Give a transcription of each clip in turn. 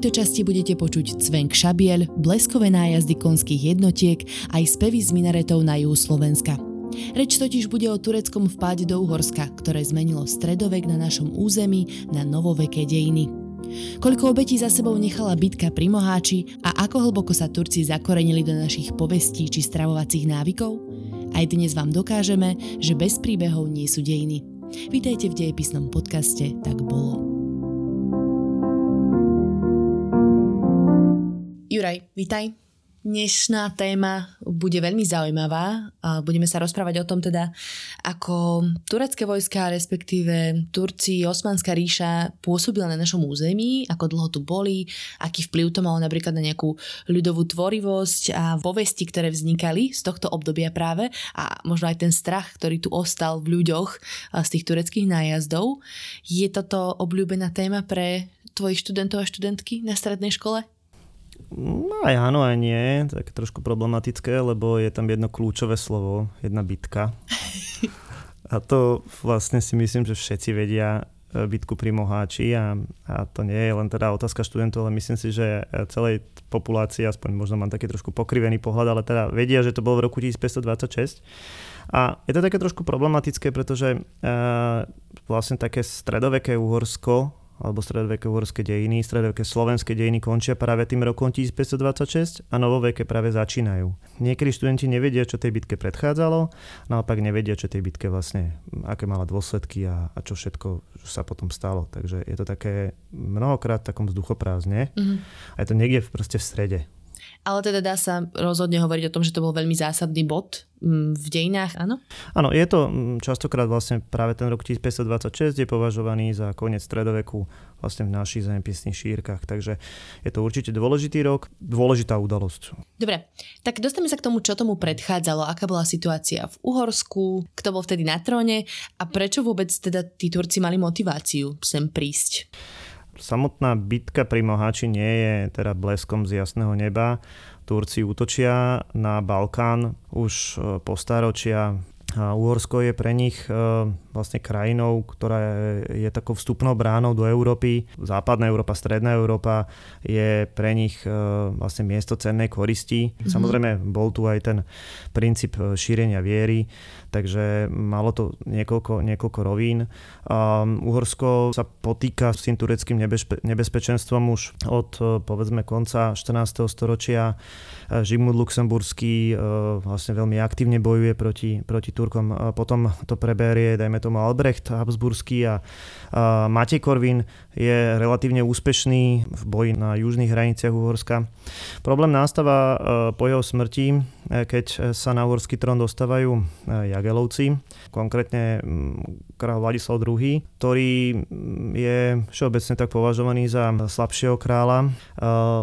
tejto časti budete počuť cvenk šabiel, bleskové nájazdy konských jednotiek aj spevy z minaretov na juhu Slovenska. Reč totiž bude o tureckom vpáde do Uhorska, ktoré zmenilo stredovek na našom území na novoveké dejiny. Koľko obetí za sebou nechala bitka pri Moháči a ako hlboko sa Turci zakorenili do našich povestí či stravovacích návykov? Aj dnes vám dokážeme, že bez príbehov nie sú dejiny. Vítajte v dejepisnom podcaste Tak bolo. Juraj, vítaj. Dnešná téma bude veľmi zaujímavá. Budeme sa rozprávať o tom teda, ako turecké vojska, respektíve Turci, Osmanská ríša pôsobila na našom území, ako dlho tu boli, aký vplyv to malo napríklad na nejakú ľudovú tvorivosť a povesti, ktoré vznikali z tohto obdobia práve a možno aj ten strach, ktorý tu ostal v ľuďoch z tých tureckých nájazdov. Je toto obľúbená téma pre tvojich študentov a študentky na strednej škole? No aj áno, aj nie. Tak trošku problematické, lebo je tam jedno kľúčové slovo, jedna bitka. A to vlastne si myslím, že všetci vedia e, bitku pri Moháči a, a to nie je len teda otázka študentov, ale myslím si, že celej populácii, aspoň možno mám taký trošku pokrivený pohľad, ale teda vedia, že to bolo v roku 1526. A je to také trošku problematické, pretože e, vlastne také stredoveké Uhorsko alebo stredoveké dejiny, stredoveké slovenské dejiny končia práve tým rokom 1526 a novoveké práve začínajú. Niekedy študenti nevedia, čo tej bitke predchádzalo, naopak nevedia, čo tej bitke vlastne, aké mala dôsledky a, a čo všetko sa potom stalo. Takže je to také mnohokrát v takom vzduchoprázdne mm-hmm. a je to niekde proste v strede. Ale teda dá sa rozhodne hovoriť o tom, že to bol veľmi zásadný bod mm, v dejinách, áno? Áno, je to mm, častokrát vlastne práve ten rok 1526 je považovaný za koniec stredoveku vlastne v našich zemepisných šírkach, takže je to určite dôležitý rok, dôležitá udalosť. Dobre, tak dostaneme sa k tomu, čo tomu predchádzalo, aká bola situácia v Uhorsku, kto bol vtedy na tróne a prečo vôbec teda tí Turci mali motiváciu sem prísť? Samotná bitka pri Moháči nie je teda bleskom z jasného neba. Turci útočia na Balkán už e, po staročia. Uhorsko je pre nich e, vlastne krajinou, ktorá je, je takou vstupnou bránou do Európy. Západná Európa, Stredná Európa je pre nich e, vlastne miesto cennej koristi. Mm-hmm. Samozrejme, bol tu aj ten princíp šírenia viery takže malo to niekoľko, niekoľko rovín. Um, Uhorsko sa potýka s tým tureckým nebezpe- nebezpečenstvom už od uh, povedzme konca 14. storočia. Uh, Žigmund Luxemburský uh, vlastne veľmi aktívne bojuje proti, proti Turkom. Potom to preberie, dajme tomu Albrecht Habsburský a Matej Korvin je relatívne úspešný v boji na južných hraniciach Uhorska. Problém nastáva po jeho smrti, keď sa na uhorský trón dostávajú Jagelovci, konkrétne kráľ Vladislav II, ktorý mm, je všeobecne tak považovaný za slabšieho kráľa.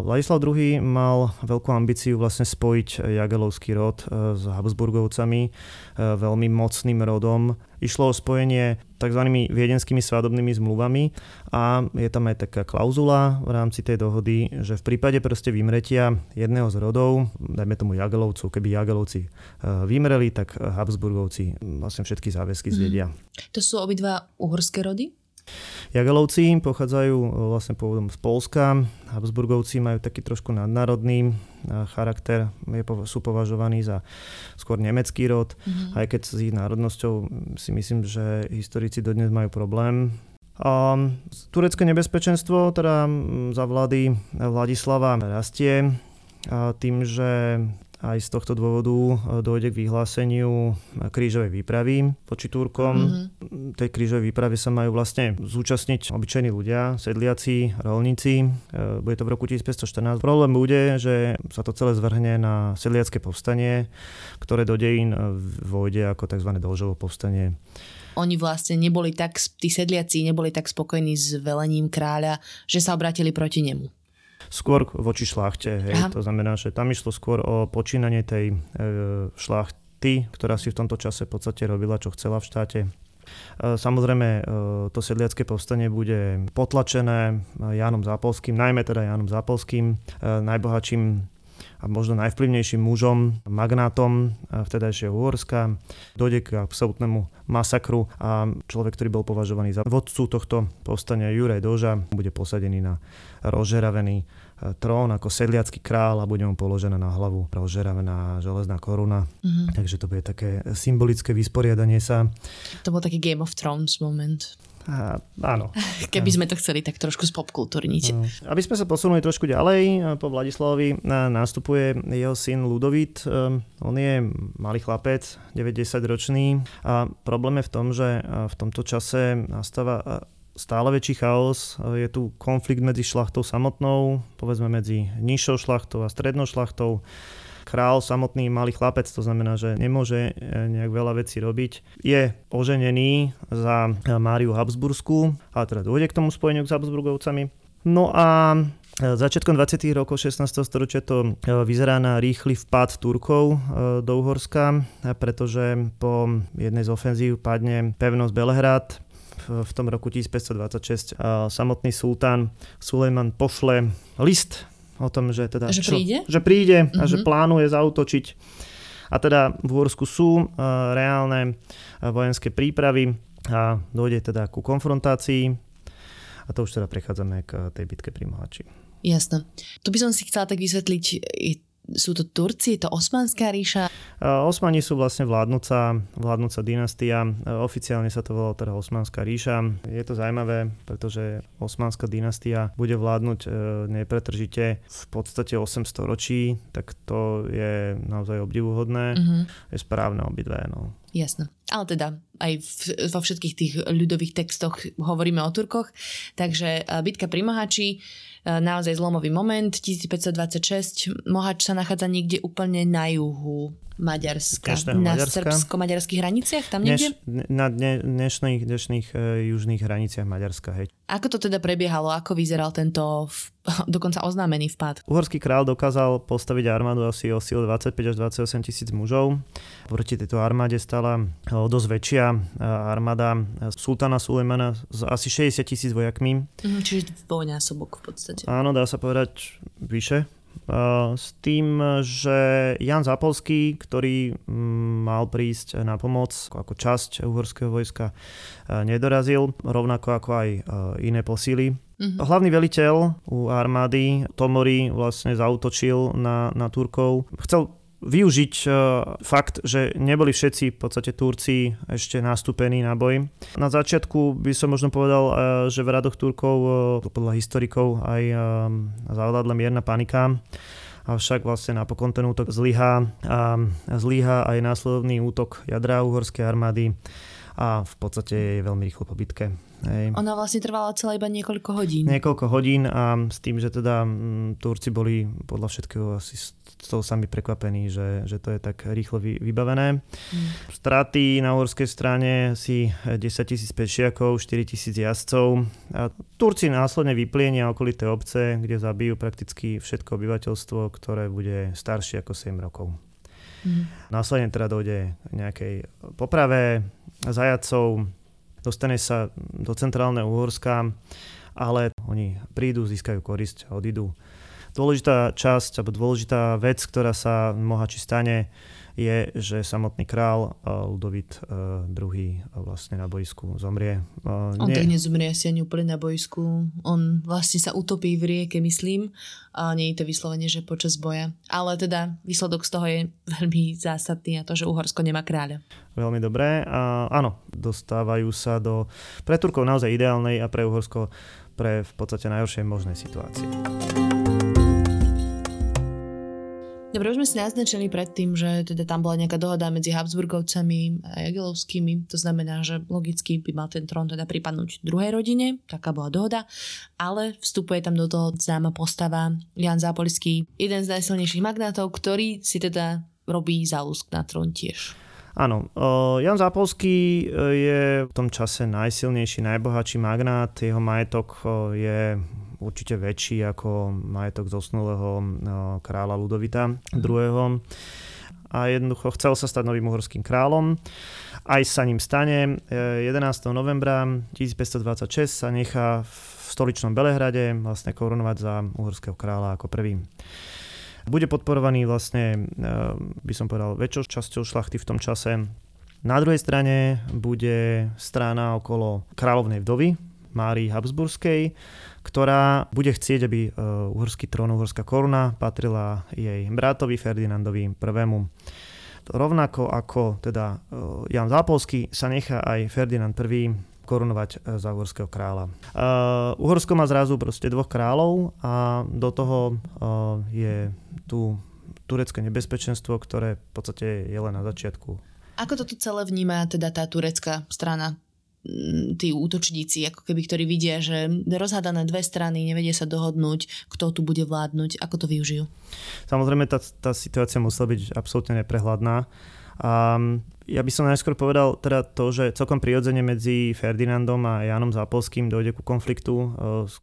Vladislav II mal veľkú ambíciu vlastne spojiť Jagelovský rod e, s Habsburgovcami, e, veľmi mocným rodom, Išlo o spojenie tzv. viedenskými svadobnými zmluvami a je tam aj taká klauzula v rámci tej dohody, že v prípade proste vymretia jedného z rodov, dajme tomu Jagelovcov, keby Jagelovci e, vymreli, tak Habsburgovci vlastne všetky záväzky zvedia. Mm. To sú obidva uhorské rody? Jagelovci pochádzajú e, vlastne pôvodom z Polska, Habsburgovci majú taký trošku nadnárodný e, charakter, je, sú považovaní za skôr nemecký rod, mm-hmm. aj keď s ich národnosťou si myslím, že historici dodnes majú problém. A turecké nebezpečenstvo teda za vlády Vladislava rastie tým, že aj z tohto dôvodu e, dojde k vyhláseniu krížovej výpravy voči Turkom. Mm-hmm. Tej krížovej výprave sa majú vlastne zúčastniť obyčajní ľudia, sedliaci, rolníci. E, bude to v roku 1514. Problém bude, že sa to celé zvrhne na sedliacké povstanie, ktoré do dejín vojde ako tzv. Dolžovo povstanie oni vlastne neboli tak, tí sedliaci neboli tak spokojní s velením kráľa, že sa obratili proti nemu. Skôr voči šlachte, hej. To znamená, že tam išlo skôr o počínanie tej e, šlachty, ktorá si v tomto čase v podstate robila, čo chcela v štáte. E, samozrejme, e, to sedliacké povstanie bude potlačené Jánom Zápolským, najmä teda Jánom Zápolským, e, najbohatším a možno najvplyvnejším mužom, magnátom vtedajšieho Uhorska. Dojde k absolútnemu masakru a človek, ktorý bol považovaný za vodcu tohto povstania, Juraj Doža, bude posadený na rozžeravený e, trón ako sedliacký král a bude mu položená na hlavu rozžeravená železná koruna. Mm-hmm. Takže to bude také symbolické vysporiadanie sa. To bol taký Game of Thrones moment. A, áno. Keby sme to chceli tak trošku spopkultúrniť. No. Aby sme sa posunuli trošku ďalej, po Vladislavovi nastupuje jeho syn Ludovít. Ehm, on je malý chlapec, 90 ročný a problém je v tom, že v tomto čase nastáva stále väčší chaos. Je tu konflikt medzi šlachtou samotnou, povedzme medzi nižšou šlachtou a strednou šlachtou král samotný malý chlapec, to znamená, že nemôže e, nejak veľa vecí robiť. Je oženený za e, Máriu Habsburskú, ale teda dôjde k tomu spojeniu s Habsburgovcami. No a e, Začiatkom 20. rokov 16. storočia to vyzerá na rýchly vpad Turkov do Uhorska, pretože po jednej z ofenzív padne pevnosť Belehrad. V tom roku 1526 samotný sultán Sulejman pošle list o tom, že teda... Že príde? Čo, že príde mm-hmm. a že mhm. plánuje zautočiť. A teda v Úorsku sú uh, reálne uh, vojenské prípravy a dojde teda ku konfrontácii. A to už teda prechádzame k tej bitke pri Mohači. Jasné. Tu by som si chcela tak vysvetliť sú to Turci, je to Osmanská ríša? Osmani sú vlastne vládnúca, vládnúca dynastia. Oficiálne sa to volá teda Osmanská ríša. Je to zaujímavé, pretože Osmanská dynastia bude vládnuť e, nepretržite v podstate 800 ročí, tak to je naozaj obdivuhodné. Uh-huh. Je správne obidve. No. Jasné. Ale teda aj v, vo všetkých tých ľudových textoch hovoríme o Turkoch. Takže e, bitka pri Mohači E, naozaj zlomový moment. 1526 Mohač sa nachádza niekde úplne na juhu Maďarska. Na srbsko-maďarských hraniciach? Tam niekde? Dneš, na dne, dnešných, dnešných uh, južných hraniciach Maďarska, hej. Ako to teda prebiehalo? Ako vyzeral tento v, dokonca oznámený vpad? Uhorský král dokázal postaviť armádu asi o síle 25 až 28 tisíc mužov. Proti tejto armáde stala o dosť väčšia armáda sultána Sulejmana s asi 60 tisíc vojakmi. Mhm, čiže dvojnásobok v podstate. Áno, dá sa povedať vyše s tým, že Jan Zapolský, ktorý mm, mal prísť na pomoc ako časť uhorského vojska, nedorazil, rovnako ako aj iné posíly. Mm-hmm. Hlavný veliteľ u armády Tomori vlastne zautočil na, na Turkov. Chcel využiť uh, fakt, že neboli všetci v podstate Turci ešte nastúpení na boj. Na začiatku by som možno povedal, uh, že v radoch Turkov, uh, podľa historikov, aj zavládla mierna panika avšak vlastne napokon ten útok zlyhá a zlyhá aj následovný útok jadra uhorskej armády a v podstate je veľmi rýchlo po bitke. Hej. Ona vlastne trvala celá iba niekoľko hodín. Niekoľko hodín a s tým, že teda m, Turci boli podľa všetkého asi toho sami prekvapení, že, že to je tak rýchlo vy, vybavené. Mm. Straty na uhorskej strane si 10 tisíc pešiakov, 4 tisíc jazdcov. A Turci následne vyplienia okolité obce, kde zabijú prakticky všetko obyvateľstvo, ktoré bude staršie ako 7 rokov. Mm. Následne teda dojde nejakej poprave zajacov, dostane sa do centrálneho Uhorska, ale oni prídu, získajú korisť a odídu. Dôležitá časť, alebo dôležitá vec, ktorá sa Mohači stane, je, že samotný král eh, Ludovit II eh, vlastne na boisku zomrie. Eh, on nie... tak nezomrie asi ani úplne na boisku. On vlastne sa utopí v rieke, myslím. A nie je to vyslovene, že počas boja. Ale teda výsledok z toho je veľmi zásadný a to, že Uhorsko nemá kráľa. Veľmi dobré. A áno, dostávajú sa do pre Turkov naozaj ideálnej a pre Uhorsko pre v podstate najhoršej možnej situácie. Dobre, už sme si naznačili predtým, že teda tam bola nejaká dohoda medzi Habsburgovcami a Jagelovskými, to znamená, že logicky by mal ten trón teda pripadnúť druhej rodine, taká bola dohoda, ale vstupuje tam do toho známa postava Jan Zápolský, jeden z najsilnejších magnátov, ktorý si teda robí zálusk na trón tiež. Áno, Jan Zápolský e, je v tom čase najsilnejší, najbohatší magnát. Jeho majetok je určite väčší ako majetok zosnulého kráľa Ludovita II. A jednoducho chcel sa stať novým uhorským kráľom. Aj sa ním stane. 11. E, novembra 1526 sa nechá v stoličnom Belehrade vlastne korunovať za uhorského kráľa ako prvý. Bude podporovaný vlastne, e, by som povedal, väčšou časťou šlachty v tom čase. Na druhej strane bude strana okolo kráľovnej vdovy, Márii Habsburskej, ktorá bude chcieť, aby e, uhorský trón, uhorská koruna patrila jej bratovi Ferdinandovi I. Rovnako ako teda e, Jan Zápolský sa nechá aj Ferdinand I korunovať e, za uhorského kráľa. Uhorsko má zrazu proste dvoch kráľov a do toho je tu turecké nebezpečenstvo, ktoré v podstate je len na začiatku. Ako toto celé vníma teda tá turecká strana? Tí útočníci, ako keby, ktorí vidia, že rozhádané dve strany, nevedia sa dohodnúť, kto tu bude vládnuť, ako to využijú? Samozrejme, tá, tá situácia musela byť absolútne neprehľadná. A ja by som najskôr povedal teda to, že celkom prirodzene medzi Ferdinandom a Janom Zápolským dojde ku konfliktu.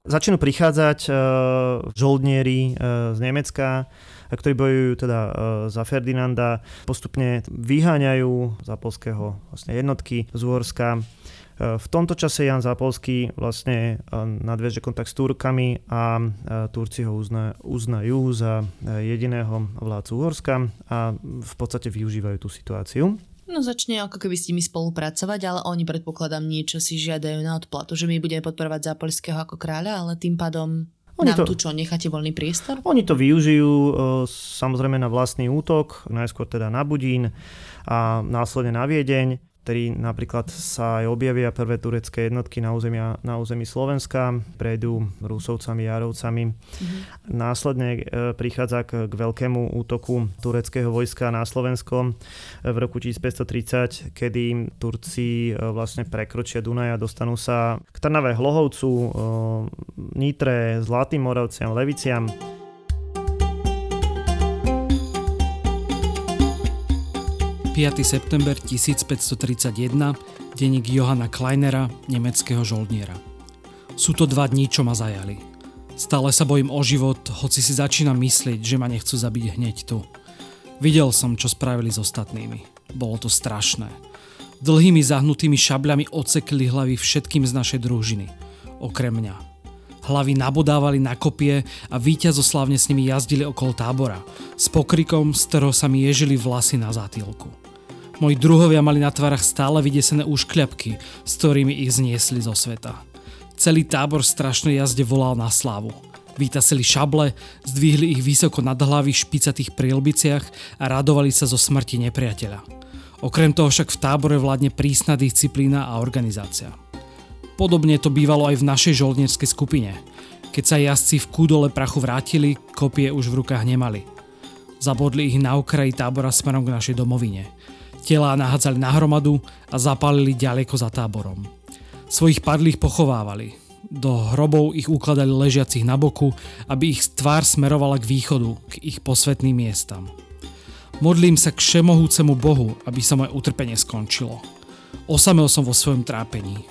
Začnú prichádzať žoldnieri z Nemecka, ktorí bojujú teda za Ferdinanda, postupne vyháňajú zápolského vlastne jednotky z Uhorska v tomto čase Jan Zápolský vlastne eh, nadvieže kontakt s Turkami a eh, Turci ho uzna, uznajú za jediného vládcu Uhorska a v podstate využívajú tú situáciu. No začne ako keby s nimi spolupracovať, ale oni predpokladám niečo si žiadajú na odplatu, že my budeme podporovať Zápolského ako kráľa, ale tým pádom oni nám to, tu čo, necháte voľný priestor? Oni to využijú samozrejme na vlastný útok, najskôr teda na Budín a následne na Viedeň ktorý napríklad sa aj objavia prvé turecké jednotky na, územia, na území Slovenska, prejdú Rusovcami, Jarovcami. Mm-hmm. Následne e, prichádza k, k veľkému útoku tureckého vojska na Slovensko v roku 1530, kedy Turci e, vlastne prekročia Dunaj a dostanú sa k Trnave Hlohovcu, e, Nitre, Zlatým Moravciam, Leviciam. 5. september 1531, denník Johana Kleinera, nemeckého žoldniera. Sú to dva dní, čo ma zajali. Stále sa bojím o život, hoci si začínam myslieť, že ma nechcú zabiť hneď tu. Videl som, čo spravili s ostatnými. Bolo to strašné. Dlhými zahnutými šabľami odsekli hlavy všetkým z našej družiny. Okrem mňa. Hlavy nabodávali na kopie a víťazoslavne s nimi jazdili okolo tábora. S pokrikom, z ktorého sa mi ježili vlasy na zátylku. Moji druhovia mali na tvárach stále vydesené úškľapky, s ktorými ich zniesli zo sveta. Celý tábor strašnej jazde volal na slávu. Vytasili šable, zdvihli ich vysoko nad hlavy v špicatých prilbiciach a radovali sa zo smrti nepriateľa. Okrem toho však v tábore vládne prísna disciplína a organizácia. Podobne to bývalo aj v našej žoldnierskej skupine. Keď sa jazdci v kúdole prachu vrátili, kopie už v rukách nemali. Zabodli ich na okraji tábora smerom k našej domovine. Telá nahádzali na hromadu a zapálili ďaleko za táborom. Svojich padlých pochovávali. Do hrobov ich ukladali ležiacich na boku, aby ich tvár smerovala k východu, k ich posvetným miestam. Modlím sa k všemohúcemu Bohu, aby sa moje utrpenie skončilo. Osamel som vo svojom trápení.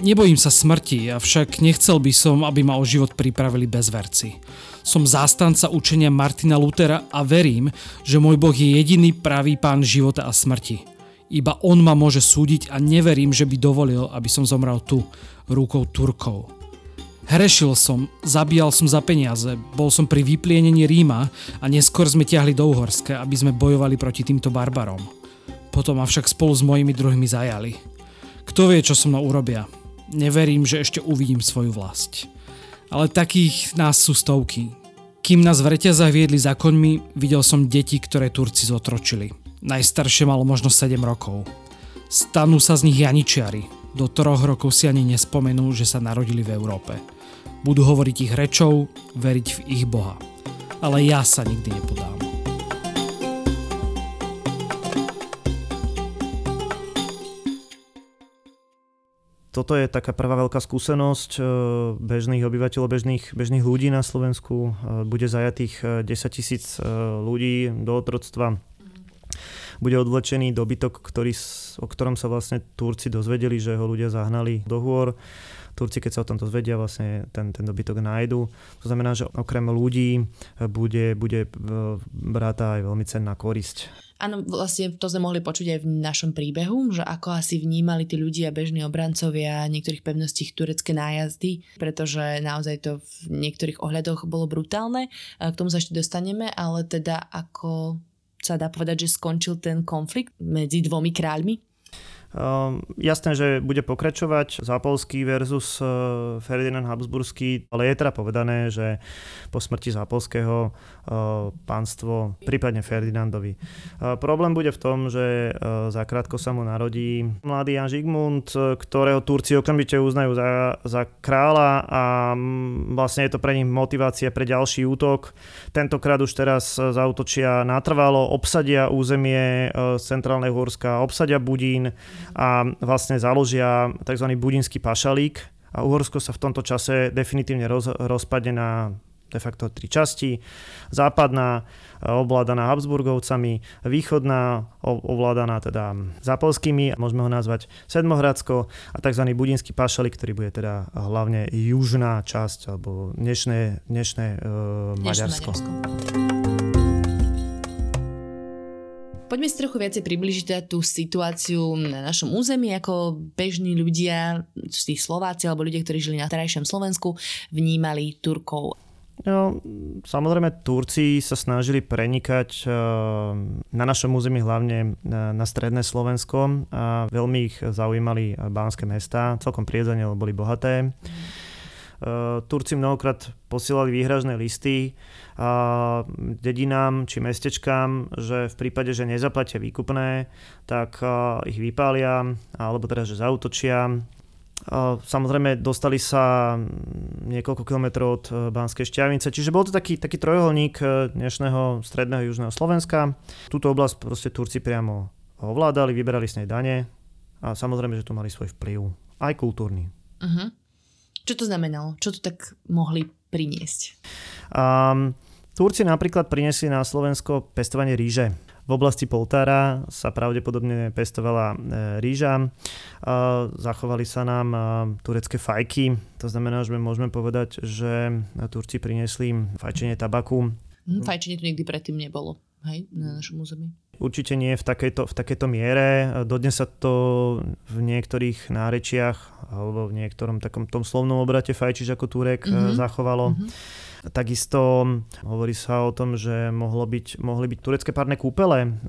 Nebojím sa smrti, avšak nechcel by som, aby ma o život pripravili bezverci. Som zástanca učenia Martina Lutera a verím, že môj Boh je jediný pravý pán života a smrti. Iba on ma môže súdiť a neverím, že by dovolil, aby som zomrel tu, rukou Turkov. Hrešil som, zabíjal som za peniaze, bol som pri vyplienení Ríma a neskôr sme ťahli do Uhorska, aby sme bojovali proti týmto barbarom. Potom ma však spolu s mojimi druhmi zajali. Kto vie, čo so mnou urobia? Neverím, že ešte uvidím svoju vlast ale takých nás sú stovky. Kým nás v reťazách viedli za koňmi, videl som deti, ktoré Turci zotročili. Najstaršie malo možno 7 rokov. Stanú sa z nich janičiari. Do troch rokov si ani nespomenú, že sa narodili v Európe. Budú hovoriť ich rečou, veriť v ich Boha. Ale ja sa nikdy nepodám. Toto je taká prvá veľká skúsenosť e, bežných obyvateľov, bežných, bežných ľudí na Slovensku. E, bude zajatých 10 tisíc ľudí do otroctva. Bude odvlečený dobytok, ktorý, o ktorom sa vlastne Turci dozvedeli, že ho ľudia zahnali do hôr. Turci, keď sa o tom dozvedia, vlastne ten, ten dobytok nájdu. To znamená, že okrem ľudí bude, bude bráta aj veľmi cenná korisť. Áno, vlastne to sme mohli počuť aj v našom príbehu, že ako asi vnímali tí ľudia, bežní obrancovia niektorých pevností turecké nájazdy, pretože naozaj to v niektorých ohľadoch bolo brutálne. K tomu sa ešte dostaneme, ale teda ako sa dá povedať, že skončil ten konflikt medzi dvomi kráľmi? Um, jasné, že bude pokračovať Zápolský versus uh, Ferdinand Habsburský, ale je teda povedané, že po smrti Zápolského pánstvo, prípadne Ferdinandovi. Uh, problém bude v tom, že uh, zakrátko sa mu narodí mladý Jan Žigmund, ktorého Turci okamžite uznajú za, za kráľa a um, vlastne je to pre nich motivácia pre ďalší útok. Tentokrát už teraz zautočia natrvalo, obsadia územie uh, centrálneho Horska, obsadia Budín, a vlastne založia tzv. budinský pašalík a Uhorsko sa v tomto čase definitívne roz, rozpadne na de facto tri časti. Západná e, ovládaná Habsburgovcami, východná ovládaná teda Zapolskými, môžeme ho nazvať Sedmohradsko a tzv. Budinský pašalík, ktorý bude teda hlavne južná časť alebo dnešné, dnešné uh, Maďarsko. Maďarsko. Poďme si trochu viacej približiť teda tú situáciu na našom území, ako bežní ľudia, tí Slováci alebo ľudia, ktorí žili na terajšom Slovensku, vnímali Turkov. No, samozrejme, Turci sa snažili prenikať eh, na našom území hlavne na stredné Slovensko a veľmi ich zaujímali bánske mesta, celkom priedzene, lebo boli bohaté. Eh, Turci mnohokrát posielali výhražné listy dedinám či mestečkám, že v prípade, že nezaplatia výkupné, tak ich vypália, alebo teda, že zautočia. Samozrejme, dostali sa niekoľko kilometrov od e, Banskej šťavnice, čiže bol to taký, taký trojuholník e, dnešného stredného južného Slovenska. Túto oblasť proste Turci priamo ovládali, vyberali s nej dane a samozrejme, že tu mali svoj vplyv, aj kultúrny. Uh-huh. Čo to znamenalo? Čo tu tak mohli priniesť? Um, Turci napríklad priniesli na Slovensko pestovanie ríže. V oblasti Poltára sa pravdepodobne pestovala e, ríža. Zachovali sa nám e, turecké fajky. To znamená, že môžeme povedať, že Turci priniesli fajčenie tabaku. Hm, fajčenie tu nikdy predtým nebolo hej, na našom území. Určite nie v takejto, v takejto miere. Dodnes sa to v niektorých nárečiach alebo v niektorom takom tom slovnom obrate fajčiš ako Turek mm-hmm. zachovalo. Mm-hmm. Takisto hovorí sa o tom, že mohlo byť, mohli byť turecké párne kúpele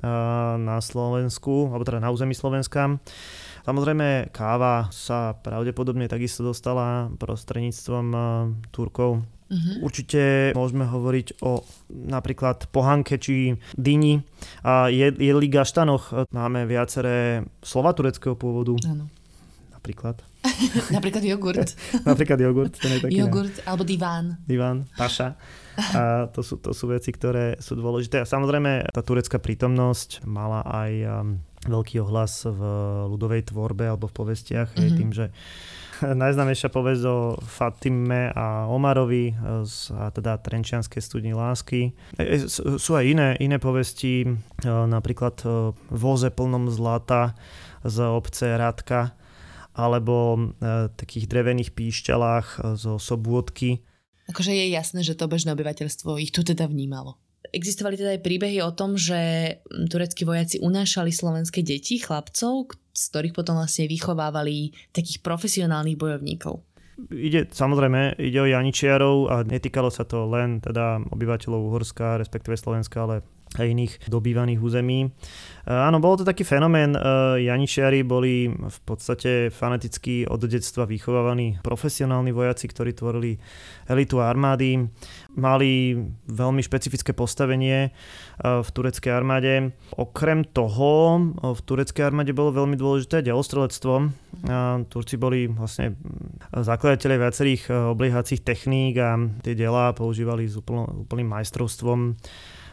na Slovensku, alebo teda na území Slovenska. Samozrejme káva sa pravdepodobne takisto dostala prostredníctvom Turkov. Uh-huh. Určite môžeme hovoriť o napríklad pohanke či dyni a jedli gaštanoch. Máme viaceré slova tureckého pôvodu. Áno. Napríklad. Napríklad jogurt. Napríklad jogurt. Ten je taký jogurt ne? alebo diván. Diván, paša. A to sú, to sú veci, ktoré sú dôležité. A samozrejme tá turecká prítomnosť mala aj um, veľký ohlas v ľudovej tvorbe alebo v povestiach. Mm-hmm. tým, že najznámejšia povesť o Fatime a Omarovi z, a teda Trenčianskej studni lásky. E, e, sú aj iné, iné povesti, e, napríklad Voze plnom zlata z obce Radka, alebo e, takých drevených píšťalách e, zo sobôdky. Akože je jasné, že to bežné obyvateľstvo ich tu teda vnímalo. Existovali teda aj príbehy o tom, že tureckí vojaci unášali slovenské deti, chlapcov, z ktorých potom vlastne vychovávali takých profesionálnych bojovníkov. Ide, samozrejme, ide o Janičiarov a netýkalo sa to len teda obyvateľov Uhorska, respektíve Slovenska, ale a iných dobývaných území. E, áno, bolo to taký fenomén. E, Janičiari boli v podstate fanaticky od detstva vychovávaní profesionálni vojaci, ktorí tvorili elitu armády. Mali veľmi špecifické postavenie e, v tureckej armáde. Okrem toho v tureckej armáde bolo veľmi dôležité delostrelectvo. Turci boli vlastne zakladateľe viacerých obliehacích techník a tie delá používali s úplným majstrovstvom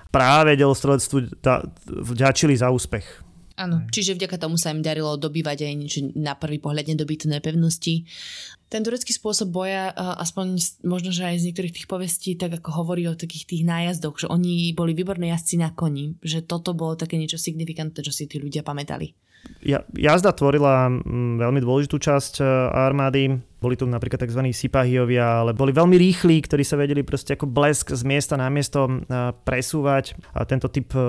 práve delostrelectvu vďačili za úspech. Áno, čiže vďaka tomu sa im darilo dobývať aj niečo na prvý pohľad nedobytné pevnosti. Ten turecký spôsob boja, aspoň možno, že aj z niektorých tých povestí, tak ako hovorí o takých tých nájazdoch, že oni boli výborní jazdci na koni, že toto bolo také niečo signifikantné, čo si tí ľudia pamätali. Ja, jazda tvorila mm, veľmi dôležitú časť e, armády. Boli tu napríklad tzv. sipahiovia, ale boli veľmi rýchli, ktorí sa vedeli proste ako blesk z miesta na miesto e, presúvať. A tento typ e,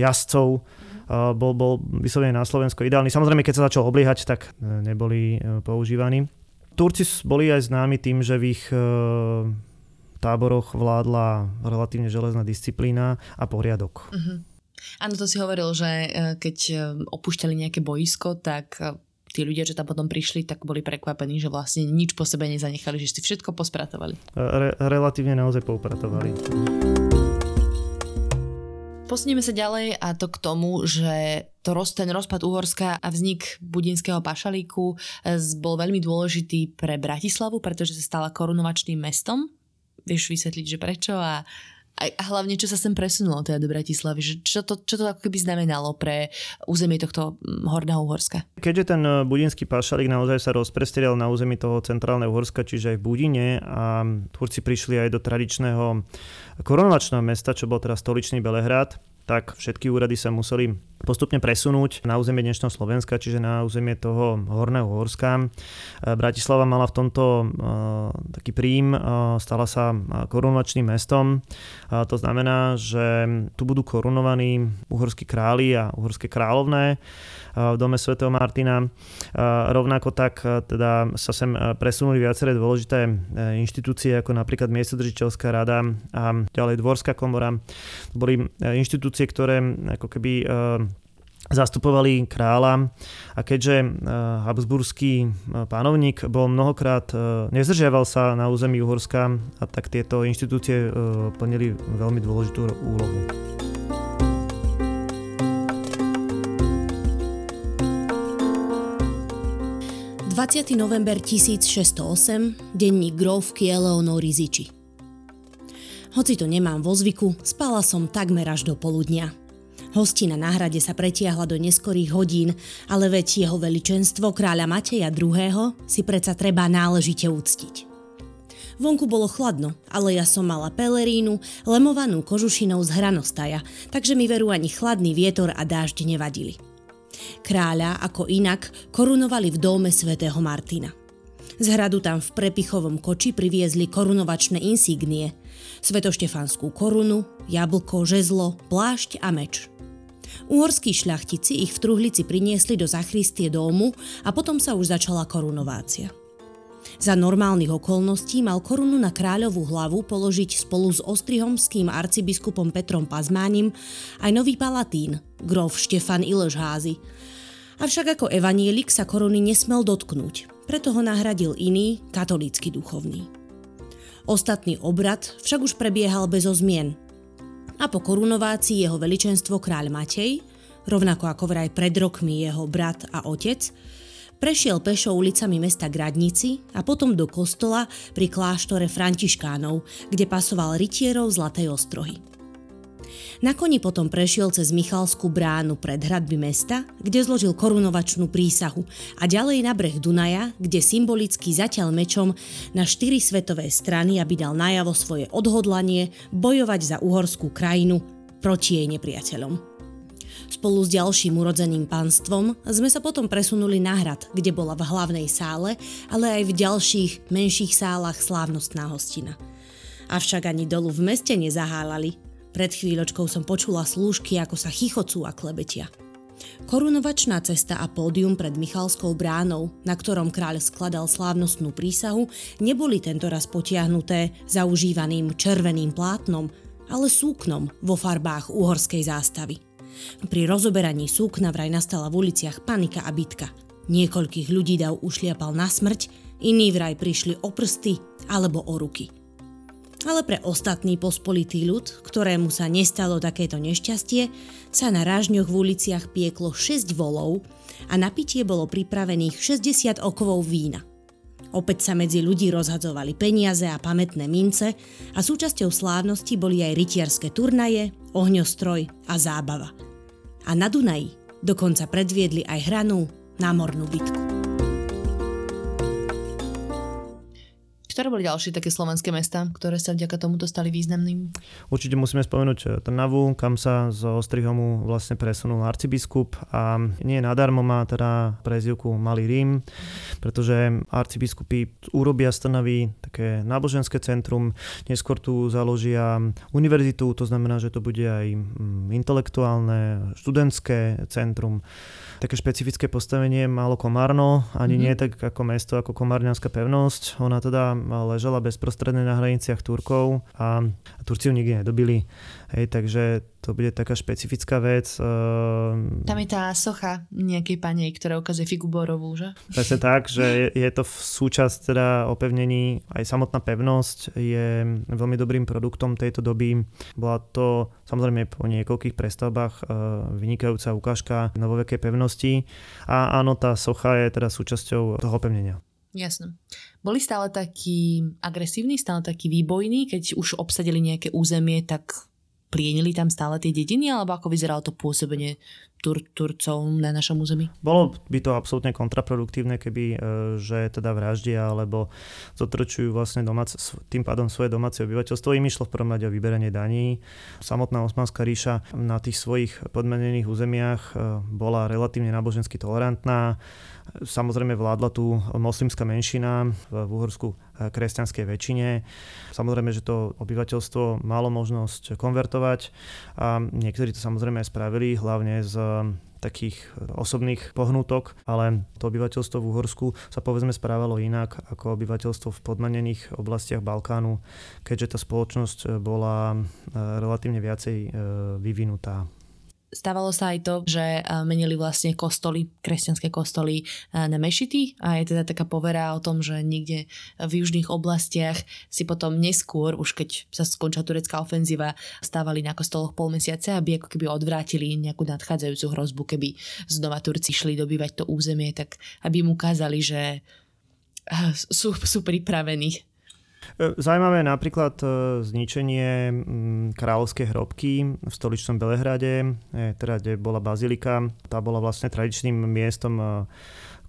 jazdcov bol, bol vyslovene na Slovensko ideálny. Samozrejme, keď sa začal obliehať, tak neboli používaní. Turci boli aj známi tým, že v ich táboroch vládla relatívne železná disciplína a poriadok. Uh-huh. Áno, to si hovoril, že e, keď e, opúšťali nejaké boisko, tak e, tí ľudia, čo tam potom prišli, tak boli prekvapení, že vlastne nič po sebe nezanechali, že si všetko pospratovali. Re- relatívne naozaj poupratovali. Posunieme sa ďalej a to k tomu, že to ten rozpad Uhorska a vznik Budinského pašalíku bol veľmi dôležitý pre Bratislavu, pretože sa stala korunovačným mestom. Vieš vysvetliť, že prečo a a hlavne, čo sa sem presunulo teda do Bratislavy, že čo to, čo to ako keby znamenalo pre územie tohto mm, Horného Uhorska? Keďže ten e, budinský pašalík naozaj sa rozprestrel na území toho centrálneho Uhorska, čiže aj v Budine a Turci prišli aj do tradičného korunovačného mesta, čo bol teda stoličný Belehrad, tak všetky úrady sa museli postupne presunúť na územie dnešného Slovenska, čiže na územie toho Horného Horska. E, Bratislava mala v tomto uh, taký príjm, uh, stala sa korunovačným mestom. To znamená, že tu budú korunovaní uhorskí králi a uhorské kráľovné v dome svätého Martina. Rovnako tak teda sa sem presunuli viaceré dôležité inštitúcie, ako napríklad miestodržiteľská rada a ďalej dvorská komora. To boli inštitúcie, ktoré ako keby zastupovali kráľa a keďže habsburský pánovník bol mnohokrát, nezdržiaval sa na území Uhorska, a tak tieto inštitúcie plnili veľmi dôležitú úlohu. 20. november 1608, denník grovky Eleonory Ziči. Hoci to nemám vo zvyku, spala som takmer až do poludnia. Hostina na hrade sa pretiahla do neskorých hodín, ale veď jeho veličenstvo kráľa Mateja II. si predsa treba náležite úctiť. Vonku bolo chladno, ale ja som mala pelerínu, lemovanú kožušinou z hranostaja, takže mi veru ani chladný vietor a dážď nevadili. Kráľa, ako inak, korunovali v dome svätého Martina. Z hradu tam v prepichovom koči priviezli korunovačné insígnie, svetoštefanskú korunu, jablko, žezlo, plášť a meč. Uhorskí šľachtici ich v truhlici priniesli do zachristie domu a potom sa už začala korunovácia. Za normálnych okolností mal korunu na kráľovú hlavu položiť spolu s ostrihomským arcibiskupom Petrom Pazmánim aj nový palatín, grof Štefan Ilžházy. Avšak ako evanielik sa koruny nesmel dotknúť, preto ho nahradil iný, katolícky duchovný. Ostatný obrad však už prebiehal bez ozmien. A po korunovácii jeho veličenstvo kráľ Matej, rovnako ako vraj pred rokmi jeho brat a otec, Prešiel pešo ulicami mesta Gradnici a potom do kostola pri kláštore Františkánov, kde pasoval rytierov Zlatej ostrohy. Na koni potom prešiel cez Michalskú bránu pred hradby mesta, kde zložil korunovačnú prísahu a ďalej na breh Dunaja, kde symbolicky zatiaľ mečom na štyri svetové strany, aby dal najavo svoje odhodlanie bojovať za uhorskú krajinu proti jej nepriateľom. Spolu s ďalším urodzeným pánstvom sme sa potom presunuli na hrad, kde bola v hlavnej sále, ale aj v ďalších, menších sálach slávnostná hostina. Avšak ani dolu v meste nezahálali. Pred chvíľočkou som počula slúžky, ako sa chichocú a klebetia. Korunovačná cesta a pódium pred Michalskou bránou, na ktorom kráľ skladal slávnostnú prísahu, neboli tentoraz potiahnuté zaužívaným červeným plátnom, ale súknom vo farbách uhorskej zástavy. Pri rozoberaní súkna vraj nastala v uliciach panika a bitka. Niekoľkých ľudí dav ušliapal na smrť, iní vraj prišli o prsty alebo o ruky. Ale pre ostatný pospolitý ľud, ktorému sa nestalo takéto nešťastie, sa na rážňoch v uliciach pieklo 6 volov a na pitie bolo pripravených 60 okovov vína. Opäť sa medzi ľudí rozhadzovali peniaze a pamätné mince a súčasťou slávnosti boli aj rytierské turnaje, ohňostroj a zábava. A na Dunaji Dokonca predviedli aj hranú námornú bitku. Ktoré boli ďalšie také slovenské mesta, ktoré sa vďaka tomuto stali významnými? Určite musíme spomenúť eh, Trnavu, kam sa z Ostrihomu vlastne presunul arcibiskup a nie nadarmo má teda prezivku Malý Rím, pretože arcibiskupy urobia z Trnavy také náboženské centrum, neskôr tu založia univerzitu, to znamená, že to bude aj mm, intelektuálne, študentské centrum také špecifické postavenie malo Komárno, ani mm-hmm. nie tak ako mesto, ako Komárňanská pevnosť. Ona teda ležala bezprostredne na hraniciach Turkov a Turci ju nikdy nedobili. Hej, takže to bude taká špecifická vec. Uh... Tam je tá socha nejakej pani, ktorá ukazuje figu borovú, že? Presne tak, že je, je to v súčasť teda opevnení, aj samotná pevnosť je veľmi dobrým produktom tejto doby. Bola to samozrejme po niekoľkých prestavbách uh, vynikajúca ukážka novovekej pevnosti a áno, tá socha je teda súčasťou toho opevnenia. Jasno. Boli stále takí agresívni, stále takí výbojní, keď už obsadili nejaké územie, tak plienili tam stále tie dediny, alebo ako vyzeralo to pôsobenie Tur- Turcov na našom území? Bolo by to absolútne kontraproduktívne, keby e, že teda vraždia alebo zotročujú vlastne domáce, tým pádom svoje domáce obyvateľstvo. Im išlo v prvom rade o vyberanie daní. Samotná Osmanská ríša na tých svojich podmenených územiach e, bola relatívne nábožensky tolerantná. Samozrejme vládla tu moslimská menšina v Uhorsku kresťanskej väčšine. Samozrejme, že to obyvateľstvo malo možnosť konvertovať a niektorí to samozrejme aj spravili, hlavne z takých osobných pohnutok, ale to obyvateľstvo v Uhorsku sa povedzme správalo inak ako obyvateľstvo v podmanených oblastiach Balkánu, keďže tá spoločnosť bola relatívne viacej e, vyvinutá. Stávalo sa aj to, že eh, menili vlastne kostoly, kresťanské kostoly eh, na mešity a je teda taká povera o tom, že niekde v južných oblastiach si potom neskôr, už keď sa skončila turecká ofenzíva, stávali na kostoloch pol mesiace, aby ako keby odvrátili nejakú nadchádzajúcu hrozbu, keby znova Turci šli dobývať to územie, tak aby im ukázali, že eh, sú, sú pripravení Zajímavé je napríklad e, zničenie kráľovskej hrobky v stoličnom Belehrade, e, teda kde bola bazilika. Tá bola vlastne tradičným miestom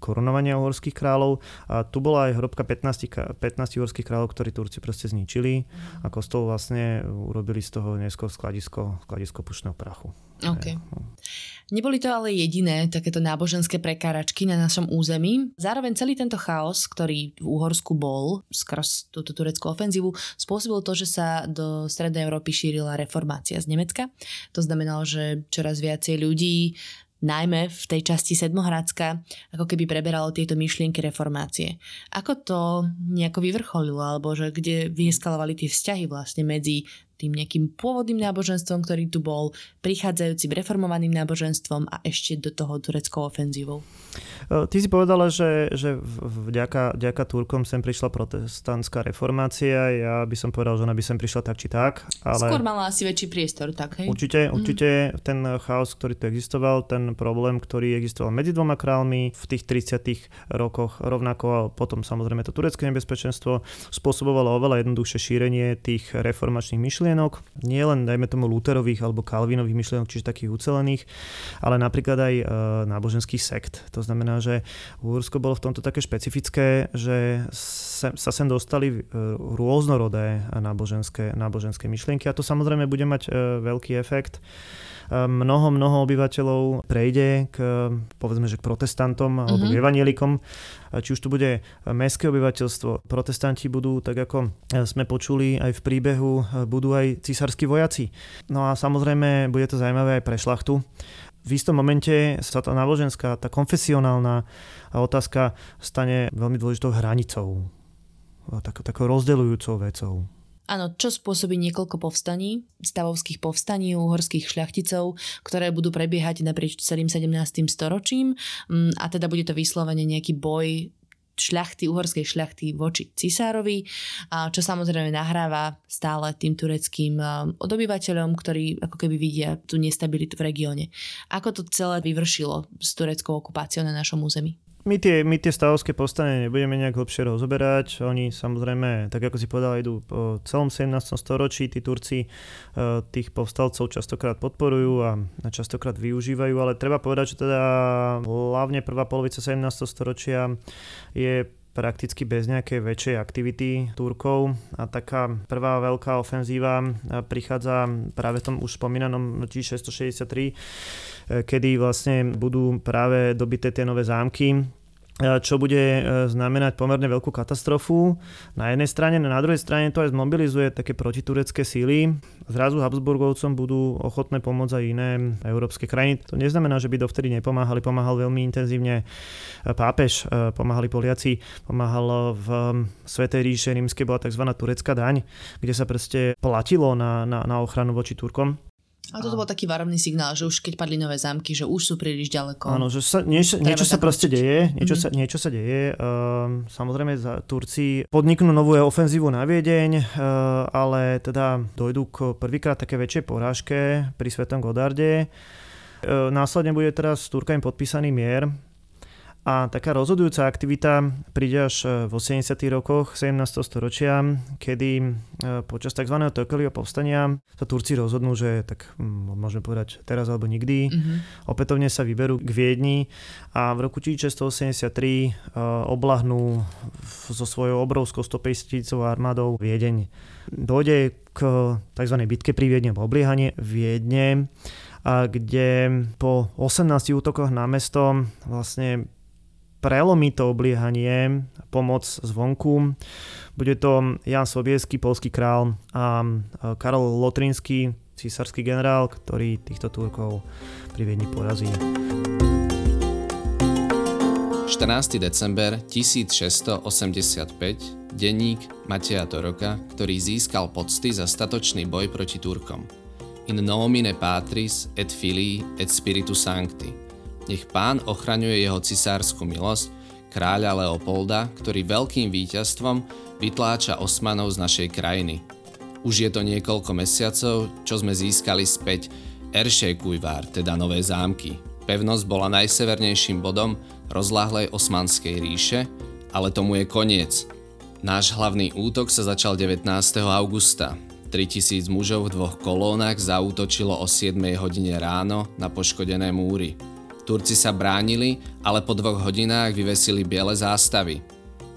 korunovania uhorských kráľov. A tu bola aj hrobka 15, 15 uhorských kráľov, ktorí Turci proste zničili a kostol vlastne urobili z toho neskôr skladisko, skladisko pušného prachu. Okay. Neboli to ale jediné takéto náboženské prekáračky na našom území. Zároveň celý tento chaos, ktorý v Uhorsku bol skrz túto tureckú ofenzívu, spôsobil to, že sa do Strednej Európy šírila reformácia z Nemecka. To znamenalo, že čoraz viacej ľudí najmä v tej časti Sedmohradska, ako keby preberalo tieto myšlienky reformácie. Ako to nejako vyvrcholilo, alebo že kde vyeskalovali tie vzťahy vlastne medzi tým nejakým pôvodným náboženstvom, ktorý tu bol, prichádzajúcim reformovaným náboženstvom a ešte do toho tureckou ofenzívou. E, ty si povedala, že, že vďaka, vďaka Turkom sem prišla protestantská reformácia. Ja by som povedal, že ona by sem prišla tak či tak. Ale... Skôr mala asi väčší priestor, tak hej? Určite, mhm. určite mm. ten chaos, ktorý tu existoval, ten problém, ktorý existoval medzi dvoma kráľmi v tých 30 rokoch, rovnako a potom samozrejme to turecké nebezpečenstvo spôsobovalo oveľa jednoduchšie šírenie tých reformačných myšlienok myšlienok, nielen dajme tomu Luterových alebo Kalvinových myšlienok, čiže takých ucelených, ale napríklad aj e, náboženských sekt. To znamená, že Uhorsko bolo v tomto také špecifické, že sa, sa sem dostali e, rôznorodé náboženské, náboženské myšlienky a to samozrejme bude mať e, veľký efekt mnoho, mnoho obyvateľov prejde k, povedzme, že k protestantom alebo mm-hmm. k evanielikom. Či už to bude mestské obyvateľstvo, protestanti budú, tak ako sme počuli aj v príbehu, budú aj císarskí vojaci. No a samozrejme bude to zaujímavé aj pre šlachtu. V istom momente sa tá náboženská, tá konfesionálna otázka stane veľmi dôležitou hranicou, takou, takou rozdeľujúcou vecou. Áno, čo spôsobí niekoľko povstaní, stavovských povstaní uhorských šľachticov, ktoré budú prebiehať naprieč celým 17. storočím mm, a teda bude to vyslovene nejaký boj šľachty, uhorskej šľachty voči cisárovi, čo samozrejme nahráva stále tým tureckým odobyvateľom, ktorí ako keby vidia tú nestabilitu v regióne. Ako to celé vyvršilo s tureckou okupáciou na našom území? My tie, my tie stavovské povstanie nebudeme nejak hlbšie rozoberať. Oni samozrejme, tak ako si povedal, idú po celom 17. storočí. Tí Turci e, tých povstalcov častokrát podporujú a častokrát využívajú, ale treba povedať, že teda hlavne prvá polovica 17. storočia je prakticky bez nejakej väčšej aktivity Turkov. A taká prvá veľká ofenzíva prichádza práve v tom už spomínanom 1663, kedy vlastne budú práve dobité tie nové zámky čo bude e, znamenať pomerne veľkú katastrofu. Na jednej strane, na druhej strane to aj zmobilizuje také protiturecké síly. Zrazu Habsburgovcom budú ochotné pomôcť aj iné európske krajiny. To neznamená, že by dovtedy nepomáhali. Pomáhal veľmi intenzívne pápež, e, pomáhali Poliaci, pomáhal v Svetej ríše rímskej bola tzv. turecká daň, kde sa proste platilo na, na, na ochranu voči Turkom. A toto bol taký varovný signál, že už keď padli nové zámky, že už sú príliš ďaleko. Áno, že sa, niečo, niečo sa proste deje, niečo, mm-hmm. sa, niečo sa deje. Uh, samozrejme, za Turci podniknú novú ofenzívu na Viedeň, uh, ale teda dojdú k prvýkrát také väčšej porážke pri Svetom Godarde. Uh, následne bude teraz s Turkami podpísaný mier, a taká rozhodujúca aktivita príde až e, v 80. rokoch 17. storočia, kedy e, počas tzv. Tökelieho povstania sa Turci rozhodnú, že tak môžeme povedať teraz alebo nikdy, mm-hmm. opätovne sa vyberú k Viedni a v roku 1683 e, oblahnú so svojou obrovskou 150 tisícovou armádou Viedeň. Dojde k tzv. bitke pri Viedne, obliehanie Viedne, kde po 18 útokoch na mesto vlastne prelomí to obliehanie, pomoc zvonku. Bude to Jan Sobieský, polský král a Karol Lotrinský, císarský generál, ktorý týchto Turkov pri Viedni porazí. 14. december 1685, denník Mateja Toroka, ktorý získal pocty za statočný boj proti Turkom. In nomine patris et filii et spiritu sancti – nech pán ochraňuje jeho cisársku milosť, kráľa Leopolda, ktorý veľkým víťazstvom vytláča Osmanov z našej krajiny. Už je to niekoľko mesiacov, čo sme získali späť Eršejkujvár, teda Nové zámky. Pevnosť bola najsevernejším bodom rozláhlej osmanskej ríše, ale tomu je koniec. Náš hlavný útok sa začal 19. augusta. 3000 mužov v dvoch kolónach zaútočilo o 7 hodine ráno na poškodené múry. Turci sa bránili, ale po dvoch hodinách vyvesili biele zástavy.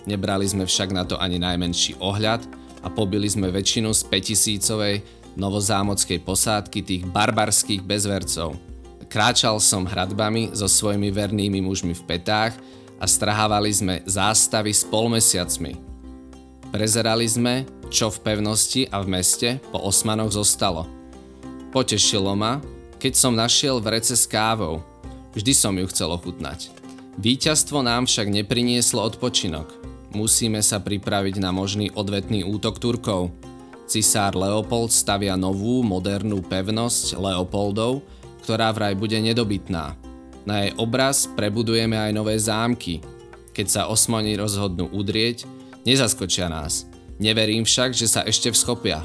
Nebrali sme však na to ani najmenší ohľad a pobili sme väčšinu z 5000 novozámockej posádky tých barbarských bezvercov. Kráčal som hradbami so svojimi vernými mužmi v petách a strahávali sme zástavy s polmesiacmi. Prezerali sme, čo v pevnosti a v meste po osmanoch zostalo. Potešilo ma, keď som našiel vrece s kávou – Vždy som ju chcel ochutnať. Výťazstvo nám však neprinieslo odpočinok. Musíme sa pripraviť na možný odvetný útok Turkov. Cisár Leopold stavia novú, modernú pevnosť Leopoldov, ktorá vraj bude nedobytná. Na jej obraz prebudujeme aj nové zámky. Keď sa osmani rozhodnú udrieť, nezaskočia nás. Neverím však, že sa ešte vschopia.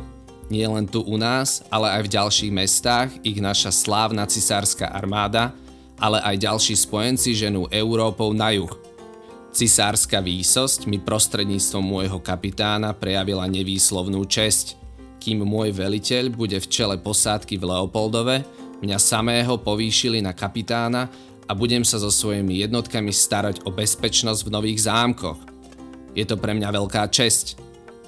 Nie len tu u nás, ale aj v ďalších mestách ich naša slávna cisárska armáda – ale aj ďalší spojenci ženú Európou na juh. Cisárska výsosť mi prostredníctvom môjho kapitána prejavila nevýslovnú česť. Kým môj veliteľ bude v čele posádky v Leopoldove, mňa samého povýšili na kapitána a budem sa so svojimi jednotkami starať o bezpečnosť v nových zámkoch. Je to pre mňa veľká česť.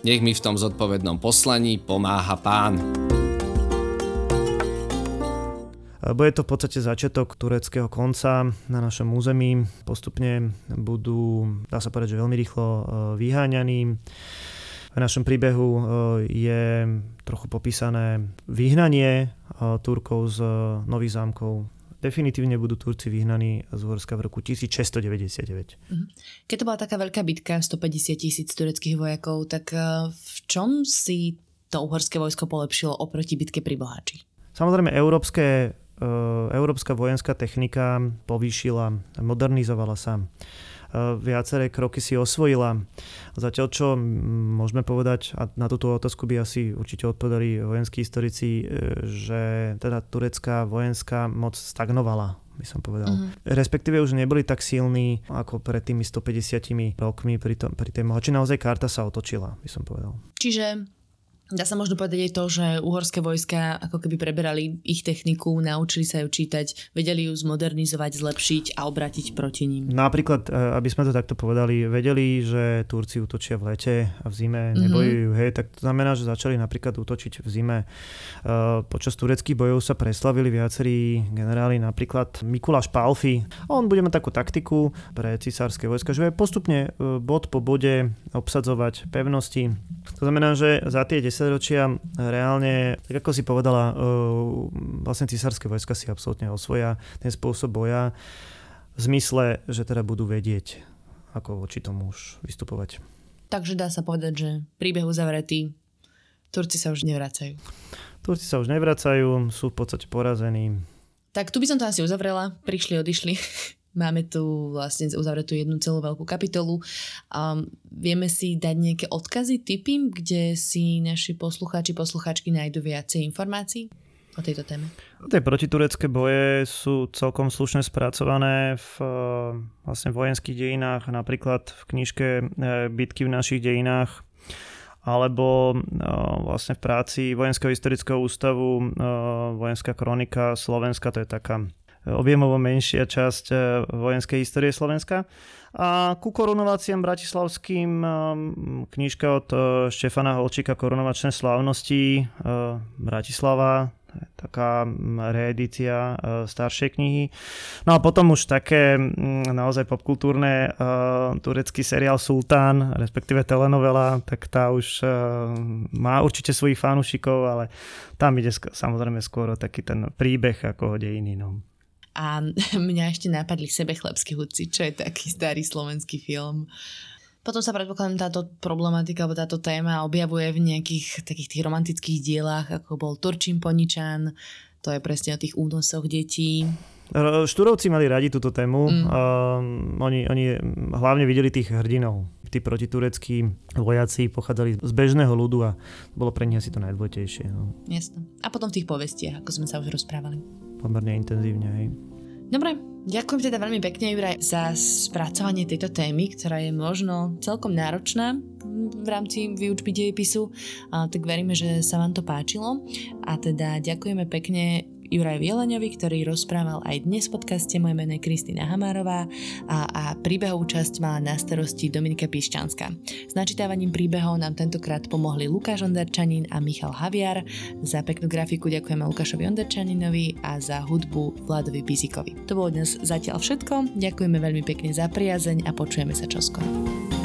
Nech mi v tom zodpovednom poslaní pomáha pán. Bude to v podstate začiatok tureckého konca na našom území. Postupne budú, dá sa povedať, že veľmi rýchlo e, vyháňaní. V našom príbehu e, je trochu popísané vyhnanie e, Turkov z Nových zámkov. Definitívne budú Turci vyhnaní z Uhorska v roku 1699. Mhm. Keď to bola taká veľká bitka, 150 tisíc tureckých vojakov, tak v čom si to uhorské vojsko polepšilo oproti bitke pri Boháči? Samozrejme, európske európska vojenská technika povýšila, modernizovala sa e, viaceré kroky si osvojila. Zatiaľ čo môžeme povedať, a na túto otázku by asi určite odpovedali vojenskí historici, e, že teda turecká vojenská moc stagnovala by som povedal. Uh-huh. Respektíve už neboli tak silní ako pred tými 150 rokmi pri, to, pri tej mohači. Naozaj karta sa otočila, by som povedal. Čiže Dá sa možno povedať aj to, že uhorské vojska ako keby preberali ich techniku, naučili sa ju čítať, vedeli ju zmodernizovať, zlepšiť a obratiť proti ním. Napríklad, e, aby sme to takto povedali, vedeli, že Turci útočia v lete a v zime mhm. nebojujú, mm-hmm. hej, tak to znamená, že začali napríklad útočiť v zime. E, počas tureckých bojov sa preslavili viacerí generáli, napríklad Mikuláš Palfi. On bude mať takú taktiku pre cisárske vojska, že postupne e, bod po bode obsadzovať pevnosti. To znamená, že za tie 10 desaťročia reálne, tak ako si povedala, vlastne císarské vojska si absolútne osvoja ten spôsob boja v zmysle, že teda budú vedieť, ako voči tomu už vystupovať. Takže dá sa povedať, že príbeh uzavretý, Turci sa už nevracajú. Turci sa už nevracajú, sú v podstate porazení. Tak tu by som to asi uzavrela. Prišli, odišli. Máme tu vlastne uzavretú jednu celú veľkú kapitolu. Um, vieme si dať nejaké odkazy, typy, kde si naši poslucháči, poslucháčky nájdu viacej informácií o tejto téme? Tie protiturecké boje sú celkom slušne spracované v vlastne vojenských dejinách, napríklad v knižke e, Bitky v našich dejinách alebo vlastne v práci Vojenského historického ústavu Vojenská kronika Slovenska, to je taká objemovo menšia časť e, vojenskej histórie Slovenska. A ku korunováciám bratislavským e, knižka od e, Štefana Holčíka Korunovačné slávnosti Bratislava, taká reedícia staršej knihy. No a potom už také naozaj popkultúrne turecký seriál Sultán, respektíve telenovela, tak tá už má určite svojich fanúšikov, ale tam ide samozrejme skôr o taký ten príbeh ako o dejiny. No. A mňa ešte napadli sebe chlebskí hudci, čo je taký starý slovenský film. Potom sa predpokladám táto problematika alebo táto téma objavuje v nejakých takých tých romantických dielách, ako bol Turčín Poničan, to je presne o tých únosoch detí. Štúrovci mali radi túto tému. Mm. Uh, oni, oni hlavne videli tých hrdinov. Tí protitureckí vojaci pochádzali z bežného ľudu a bolo pre nich asi to najdôležitejšie. No. Jasne. A potom v tých povestiach, ako sme sa už rozprávali pomerne intenzívne. Hej. Dobre, ďakujem teda veľmi pekne, Juraj, za spracovanie tejto témy, ktorá je možno celkom náročná v rámci výučby dejepisu, tak veríme, že sa vám to páčilo a teda ďakujeme pekne Juraj Vieleňovi, ktorý rozprával aj dnes v podcaste. Moje meno je Kristýna Hamárová a, a príbehovú časť mala na starosti Dominika Pišťanská. S načítavaním príbehov nám tentokrát pomohli Lukáš Onderčanin a Michal Haviar. Za peknú grafiku ďakujeme Lukášovi Onderčaninovi a za hudbu Vladovi Bizikovi. To bolo dnes zatiaľ všetko. Ďakujeme veľmi pekne za priazeň a počujeme sa čoskoro.